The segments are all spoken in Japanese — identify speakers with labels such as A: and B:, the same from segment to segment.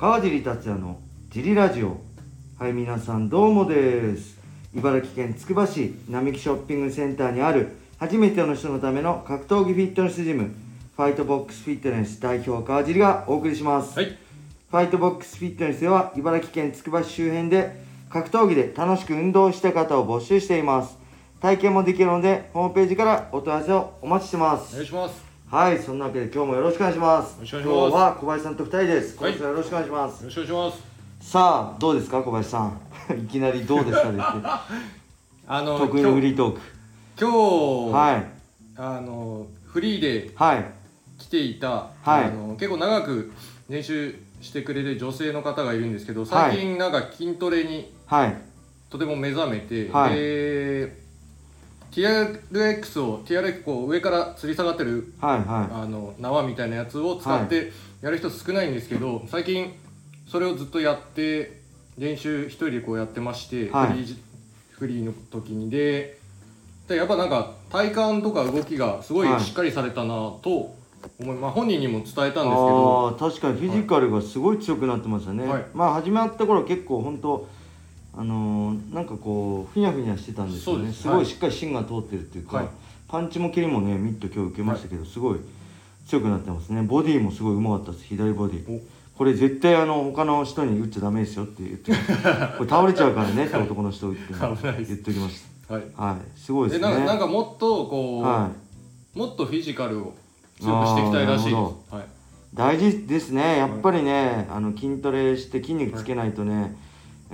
A: 川尻達也のジリラジオ。はい皆さんどうもです。茨城県つくば市並木ショッピングセンターにある初めての人のための格闘技フィットネスジムファイトボックスフィットネス代表川尻がお送りします、
B: はい。
A: ファイトボックスフィットネスでは茨城県つくば市周辺で格闘技で楽しく運動した方を募集しています。体験もできるのでホームページからお問い合わせをお待ちしてます。
B: お願いします。
A: はいそんなわけで今日もよろしくお願いします。今日は小林さんと二人です。小
B: はい。
A: 林さんよろしくお願いします、
B: よろしくお願いします。
A: さあどうですか小林さん。いきなりどうですかです
B: あの、
A: 得意のフリートーク。
B: 今日
A: はい。
B: あの、フリーで
A: はい。
B: 来ていた、
A: はい。
B: あの、結構長く練習してくれる女性の方がいるんですけど、最近なんか筋トレに
A: はい。
B: とても目覚めて、
A: はい。
B: で、TRX を、TRX こう上から吊り下がってる
A: はいは
B: あの縄みたいなやつを使ってやる人少ないんですけど、最近それをずっとやって練習一人でこうやってまして、
A: はい。
B: フリーじフリーの時にででやっぱなんか体幹とか動きがすごい
A: はい。
B: しっかりされたなと思い、まあ、本人にも伝えたんですけ
A: あ
B: ど
A: 確かにフィジカルがすごい強くなってましたね、
B: はい。
A: まあ始まった頃結構本当あのーなんかこうふにゃふにゃしてたんですよね。す。ごい
B: はい。
A: しっかり芯が通ってるっていうか、
B: はい。
A: パンチも蹴りもねミット今日受けましたけど、すごい強くなってますね。ボディもすごいうまかったです左ボディ。これ絶対あの他の人に打っちゃダメですよって言って これ倒れちゃうからねって男の人打って言っておきまし
B: はい。
A: たはい。すごいでね。
B: ですなんかなんかもっとこう、
A: は
B: もっとフィジカルを強くしていきたいらしいです。はい。
A: 大事ですね。やっぱりね、あの筋トレして筋肉つけないとね、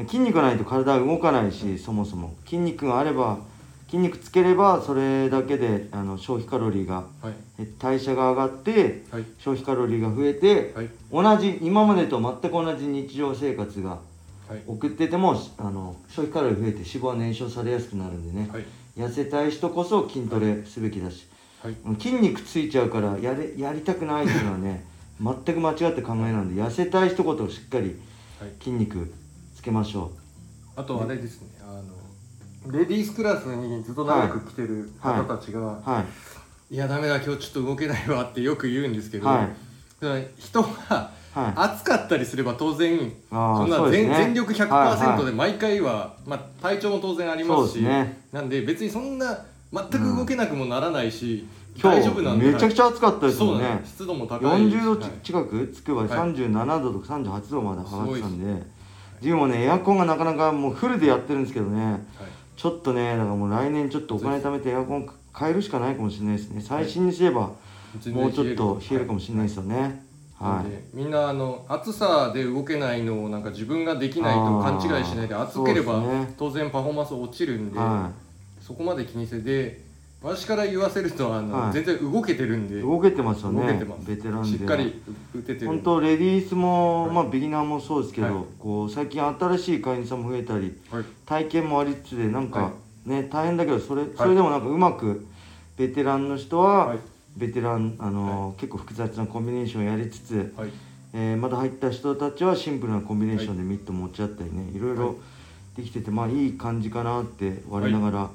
A: 筋肉がないと体は動かないし、そもそも。筋肉があれば筋肉つければそれだけであの消費カロリーが
B: はい。
A: え代謝が上がって
B: はい。
A: 消費カロリーが増えて
B: はい。
A: 同じ今までと全く同じ日常生活が
B: はい。
A: 送っててもあの消費カロリー増えて脂肪は燃焼されやすくなるんでね、
B: はい。
A: 痩せたい人こそ筋トレすべきだし、
B: はい。
A: 筋肉ついちゃうからやれやりたくないっていうのはね 全く間違って考えなんで痩せたい一言をしっかり
B: はい。
A: 筋肉つけましょ
B: あとあれですね、あのレディースクラスにずっと長く来てる方たちが、
A: うはい。
B: い、やダメだ今日ちょっと動けないわってよく言うんですけど、
A: はい。
B: 人が
A: はい。
B: 暑かったりすれば当然そんな全,、
A: ね。
B: 全力
A: はいは
B: 100%
A: い
B: で毎回は、まあ、体調も当然ありますしなんで別にそんな全く動けなくもならないし、
A: 今
B: 大丈夫なん
A: めちゃくちゃ暑かったですもんね。
B: 湿度も高い
A: 40度近くつくばで
B: はい。
A: 37度とか38度まで上がってたんでジムもねエアコンがなかなかもうフルでやってるんですけどね。
B: はい。
A: ちょっとねだからもう来年ちょっとお金貯めてエアコン変えるしかないかもしれないですね。最新にすればもうちょっと冷えるかもしれない。ですよね。はい。
B: みんなあの暑さで動けないのをなんか自分ができないと勘違いしないで暑ければ、当然パフォーマンス落ちるんで、
A: は
B: そこまで気にせで私から言わせるとあの、
A: はい。
B: 全然動けてるんで。
A: い動けてますよ
B: 動け
A: ね
B: てます。
A: ベテランで
B: しっかり打ててる。
A: 本当レディースも、
B: はい。
A: まあビギナーもそうですけど、
B: はい。
A: こう最近新しい会員さんも増えたり
B: はい。
A: 体験もありつつでなんか、
B: は
A: ね大変だけどそれそれでもなんかうまくベテランの人は、
B: はい。
A: ベテランあのー結構複雑なコンビネーションをやりつつ、
B: はい。
A: えーまだ入った人たちはシンプルなコンビネーションでミット持ち合ったりね、い、ろい
B: はい。
A: ろできててまあいい感じかなって我ながら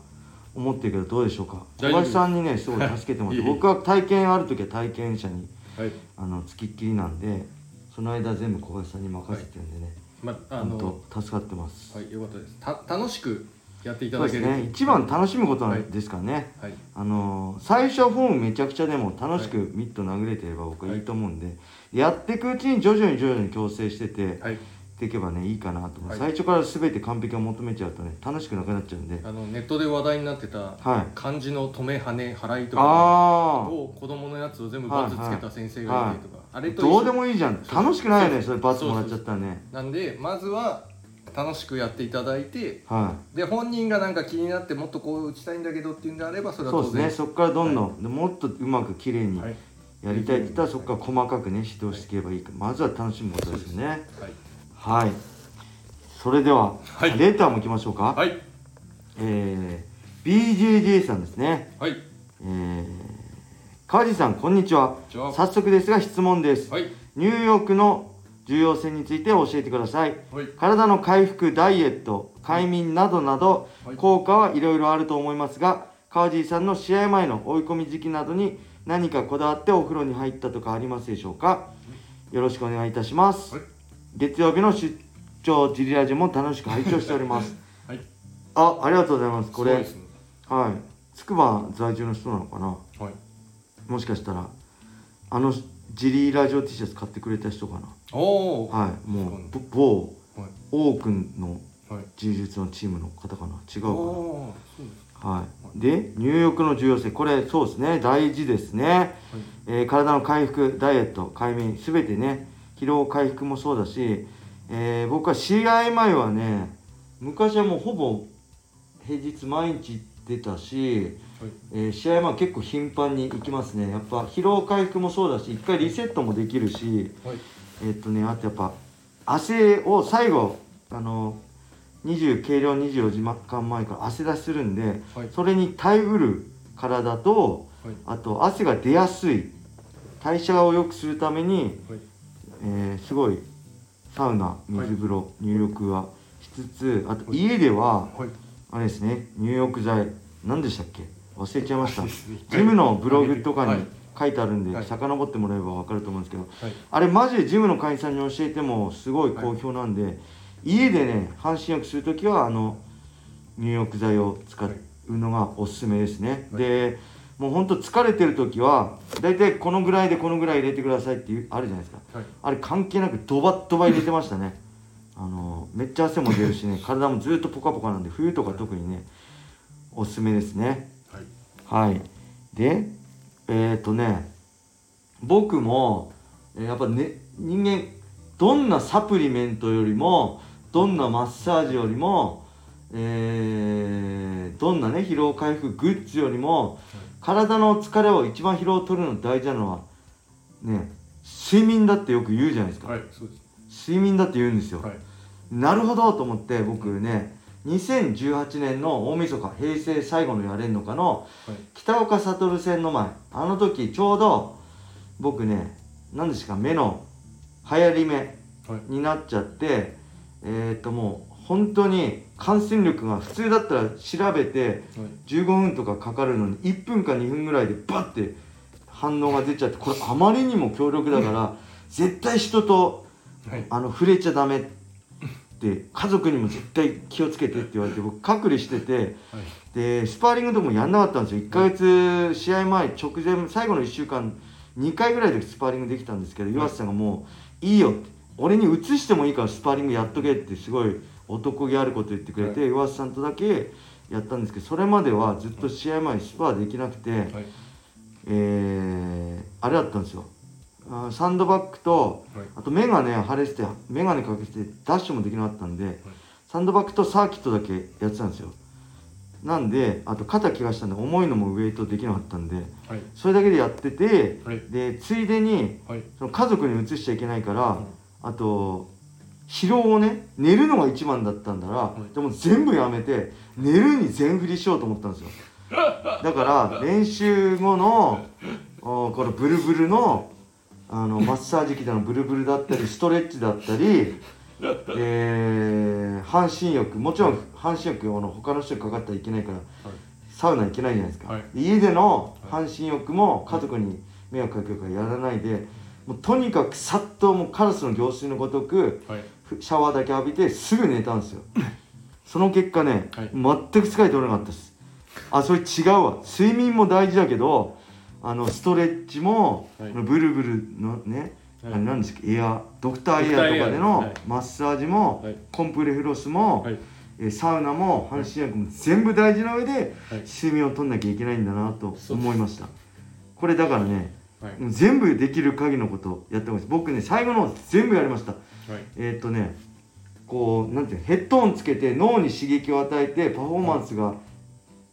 A: 思ってるけどどうでしょうか？小林さんにねすごい助けてもらって 僕は体験ある時は体験者に
B: はい。
A: あの付きっきりなんでその間全部小林さんに任せてるんでね、
B: まあの
A: 助かってます、
B: はいよかったです。た楽しくやっていた
A: そうです
B: だける
A: ね。一番楽しむこと
B: はい
A: ですからね、
B: はい。
A: あのー最初はフォームめちゃくちゃでも楽しくミット殴れてれば僕はいいと思うんで、やっていくうちに徐々に徐々に矯正してて、
B: はい。
A: っていけばねいいかなと思う、
B: はい。
A: 最初から全て完璧を求めちゃうとね楽しくなくなっちゃうんで。
B: あのネットで話題になってた
A: はい。
B: 漢字の止め跳ね払いとか
A: あ
B: を子供のやつを全部バツつけた先生
A: はい
B: がいてとか、あれ
A: あ
B: と一緒。
A: どうでもいいじゃん。楽しくないよね
B: そ
A: れバツもらっちゃったらね。
B: なんでまずは楽しくやっていただいて
A: は
B: で本人がなんか気になってもっとこう打ちたいんだけどっていうんであればそ
A: い
B: れは
A: そうですね。そこからどんどん、でもっとうまく綺麗に
B: はい。
A: やりたいって言ったらそこから細かくね指導していけばいいかまずは楽しむことですよね。
B: はい
A: はい。それでは、
B: はい。
A: レーターも行きましょうか、
B: はい。
A: えー、BJJ さんですね。
B: はい。
A: えー、川地さんこんにちは。早速ですが質問です。
B: はい。
A: ニューヨークの重要性について教えてください。
B: はい。
A: 体の回復ダイエット快眠などなど
B: はい。
A: 効果はいろいろあると思いますが川尻さんの試合前の追い込み時期などに何かこだわってお風呂に入ったとかありますでしょうか？よろしくお願いいたします、
B: はい
A: 月曜日の出張ジリラジオも楽しく拝聴しております。
B: はい。
A: あありがとうございます。これ
B: ね。
A: はい。筑波在住の人なのかな？
B: はい。
A: もしかしたら。あのジリラジオ T シャツ買ってくれた人かな？
B: おお
A: はい。もう某
B: はい。
A: 王くんの
B: はい。
A: 柔術のチームの方かな？違うかな？
B: そうです
A: はい、で入浴の重要性。これそうですね。大事ですね、えー体の回復ダイエット快眠全てね疲労回復もそうだし、えー僕は試合前はね昔はもうほぼ平日毎日行ってたし、
B: はい。
A: えー試合前は結構頻繁に行きますね。やっぱ疲労回復もそうだし一回リセットもできるし
B: はい。
A: えーっとねあとやっぱ汗を最後あの20計量24時間前から汗出しするんで、
B: はい。
A: それに耐えうる体と
B: はい。
A: あと汗が出やすい代謝を良くするために、
B: はい
A: えーすごいサウナ水風呂、入浴はしつつあと家では
B: はい。
A: あれですね入浴剤何でしたっけ？忘れちゃいました。
B: はい
A: ジムのブログとかに
B: はい。
A: 書いてあるんで、
B: はい。
A: 遡ってもらえば分かると思うんですけど
B: はい。
A: あれマジでジムの会員さんに教えてもすごい好評なんで、家でね半身浴する時はあの入浴剤を使うのがおすすめですね、
B: はい。
A: でもうほんと疲れてる時は大体このぐらいでこのぐらい入れてくださいっていうあるじゃないですか。
B: はい。
A: あれ関係なくドバッドバ入れてましたね。あのめっちゃ汗も出るしね 体もずっとポカポカなんで冬とか特にねおすすめですね。
B: はい。
A: はい。で、えっ、とね、僕も、えーやっぱね、人間、どんなサプリメントよりも、どんなマッサージよりも、えーどんなね、疲労回復グッズよりも、体の疲れを一番疲労を取るの大事なのは、ね、睡眠だってよく言うじゃないですか。
B: はいそうです
A: 睡眠だって言うんですよ。
B: はい
A: なるほどと思って僕ね2018年の大晦日平成最後のやれんのかの
B: はい
A: 北岡悟戦の前あの時ちょうど僕ね何ですか目の流行り目
B: はい
A: になっちゃってえっ、ともう本当に感染力が普通だったら調べて
B: はい。
A: 15分とかかかるのに1分か2分ぐらいでバッて反応が出ちゃってこれあまりにも強力だから 絶対人と
B: はい。
A: あの触れちゃダメって家族にも絶対気をつけてって言われて僕隔離してて
B: はい。
A: でスパーリングとかもやんなかったんですよ。1ヶ月試合前直前最後の1週間2回ぐらいでスパーリングできたんですけど岩瀬さんがもういいよって。俺に移してもいいからスパーリングやっとけってすごい男気あること言ってくれて、岩瀬さんとだけやったんですけどそれまではずっと試合前スパーできなくて、
B: はい。
A: えーあれだったんですよ。サンドバッグと
B: はい。
A: あと眼鏡腫れてて眼鏡かけてダッシュもできなかったんで、サンドバッグとサーキットだけやってたんですよ。なんであと肩怪我したんで重いのもウェイトできなかったんで
B: はい。
A: それだけでやってて、
B: はい。
A: でついでに
B: はい。
A: その家族に移しちゃいけないから、
B: うん。
A: あと疲労をね寝るのが一番だったんだら、
B: い。
A: でも全部やめて寝るに全振りしようと思ったんですよ。だから練習後のおこのブルブルのあのマッサージ機でのブルブルだったりストレッチだったり、えー半身浴もちろん半身浴あの他の人にかかったらいけないからサウナ行けないじゃないですか、
B: はい。
A: で家での半身浴も家族に迷惑かけるからやらないでもうとにかくさっともうカラスの行水のごとく
B: はい。
A: ふシャワーだけ浴びてすぐ寝たんですよ。その結果ね、
B: はい。
A: 全く疲れ取れなかったです。あそれ違うわ。睡眠も大事だけどあのストレッチも、
B: はい。
A: ブルブルのね、
B: はい。
A: あれ何ですかエアドクターエアとかでの
B: はい。
A: マッサージも、
B: はい。
A: コンプレフロスも、
B: はい。
A: えーサウナも半身浴も全部大事な上で、
B: はい。
A: 睡眠をとんなきゃいけないんだなと思いました。これだからね全部できる限りのことやってます僕ね最後の方全部やりました。
B: はい
A: えーっとねこうなんてヘッドホンつけて脳に刺激を与えてパフォーマンスが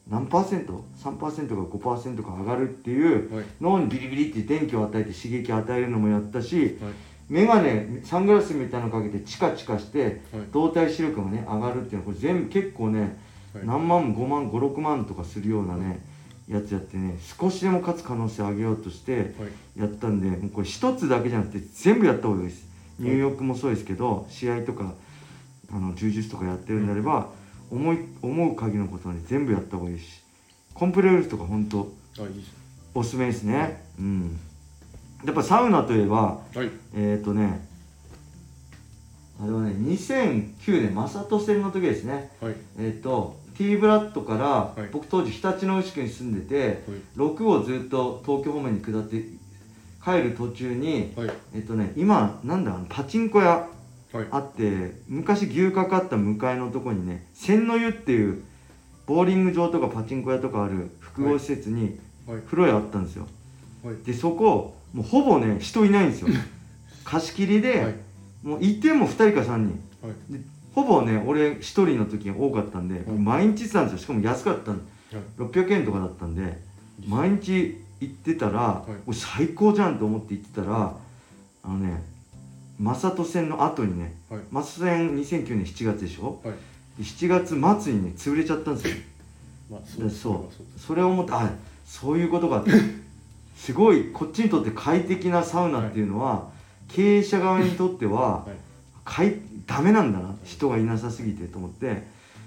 A: 何パーセント ?3% か5%か上がるっていう
B: はい。
A: 脳にビリビリって電気を与えて刺激を与えるのもやったし
B: はい。
A: 眼鏡サングラスみたいなのかけてチカチカして
B: はい。
A: 動体視力がね上がるっていうのこれ全部結構ね
B: はい。
A: 何万5万56万とかするようなねやつやってね少しでも勝つ可能性を上げようとして
B: はい。
A: やったんでもうこれ一つだけじゃなくて全部やった方がいいです入浴もそうですけど試合とかあの柔術とかやってるんであれば思い思う限りのことはね全部やった方がいいしコンプレウルスとか本当おすすめですね。うん。やっぱサウナといえば
B: はい。
A: えっ、ー、とねあれはね2009年マサト戦の時ですね。
B: はい。
A: えっ、と T ブラッドから、
B: はい。
A: 僕当時日立の牛久に住んでて
B: はい。
A: 6をずっと東京方面に下って帰る途中に
B: はい。
A: えっ、とね今なんだあのパチンコ屋
B: はい。
A: あって昔牛かかった向かいのとこにね千の湯っていうボーリング場とかパチンコ屋とかある複合施設に
B: はい。
A: 風呂屋あったんですよ。
B: はい。
A: でそこもうほぼね人いないんですよ。貸し切りで、
B: はい。
A: もういても2人か3人。ほぼね俺1人の時が多かったんで、
B: はい。
A: 毎日行ってたんですよ。しかも安かったん
B: はい。
A: 600円とかだったんで毎日行ってたら、
B: い。
A: お最高じゃんと思って行ってたらあのね正人戦の後にね
B: はい。
A: 正人戦2009年7月でしょ？
B: はい。
A: で7月末にね潰れちゃったんですよ。
B: まあ
A: でそう
B: れは
A: それを思ってあそういうことかって。すごいこっちにとって快適なサウナっていうのは、経営者側にとっては、
B: はい。
A: かいダメなんだな。人がいなさすぎてと思って。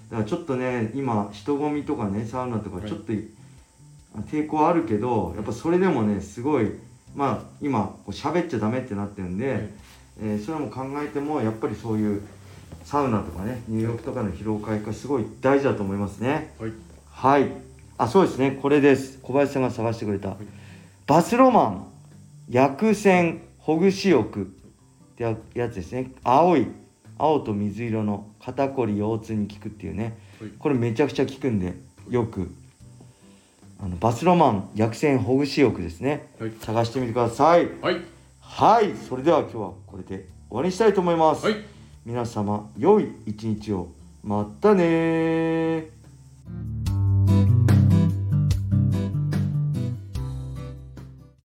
A: だからちょっとね今人混みとかねサウナとか
B: はい。
A: ちょっと、抵抗あるけどやっぱそれでもねすごいまあ今こう喋っちゃダメってなってるんで、
B: はい。
A: えーそれも考えてもやっぱりそういうサウナとかね入浴とかの疲労回復がすごい大事だと思いますね。
B: はい。
A: はい。あそうですね。これです。小林さんが探してくれた、
B: い。
A: バスロマン薬膳ほぐし浴ってややつですね。青い青と水色の肩こり腰痛に効くっていうね。
B: はい。
A: これめちゃくちゃ効くんでよくあのバスロマン薬膳ほぐし浴ですね。
B: はい。
A: 探してみてください。
B: はい。
A: はい。それでは今日はこれで終わりにしたいと思います、
B: はい。
A: 皆様良い一日を。またねー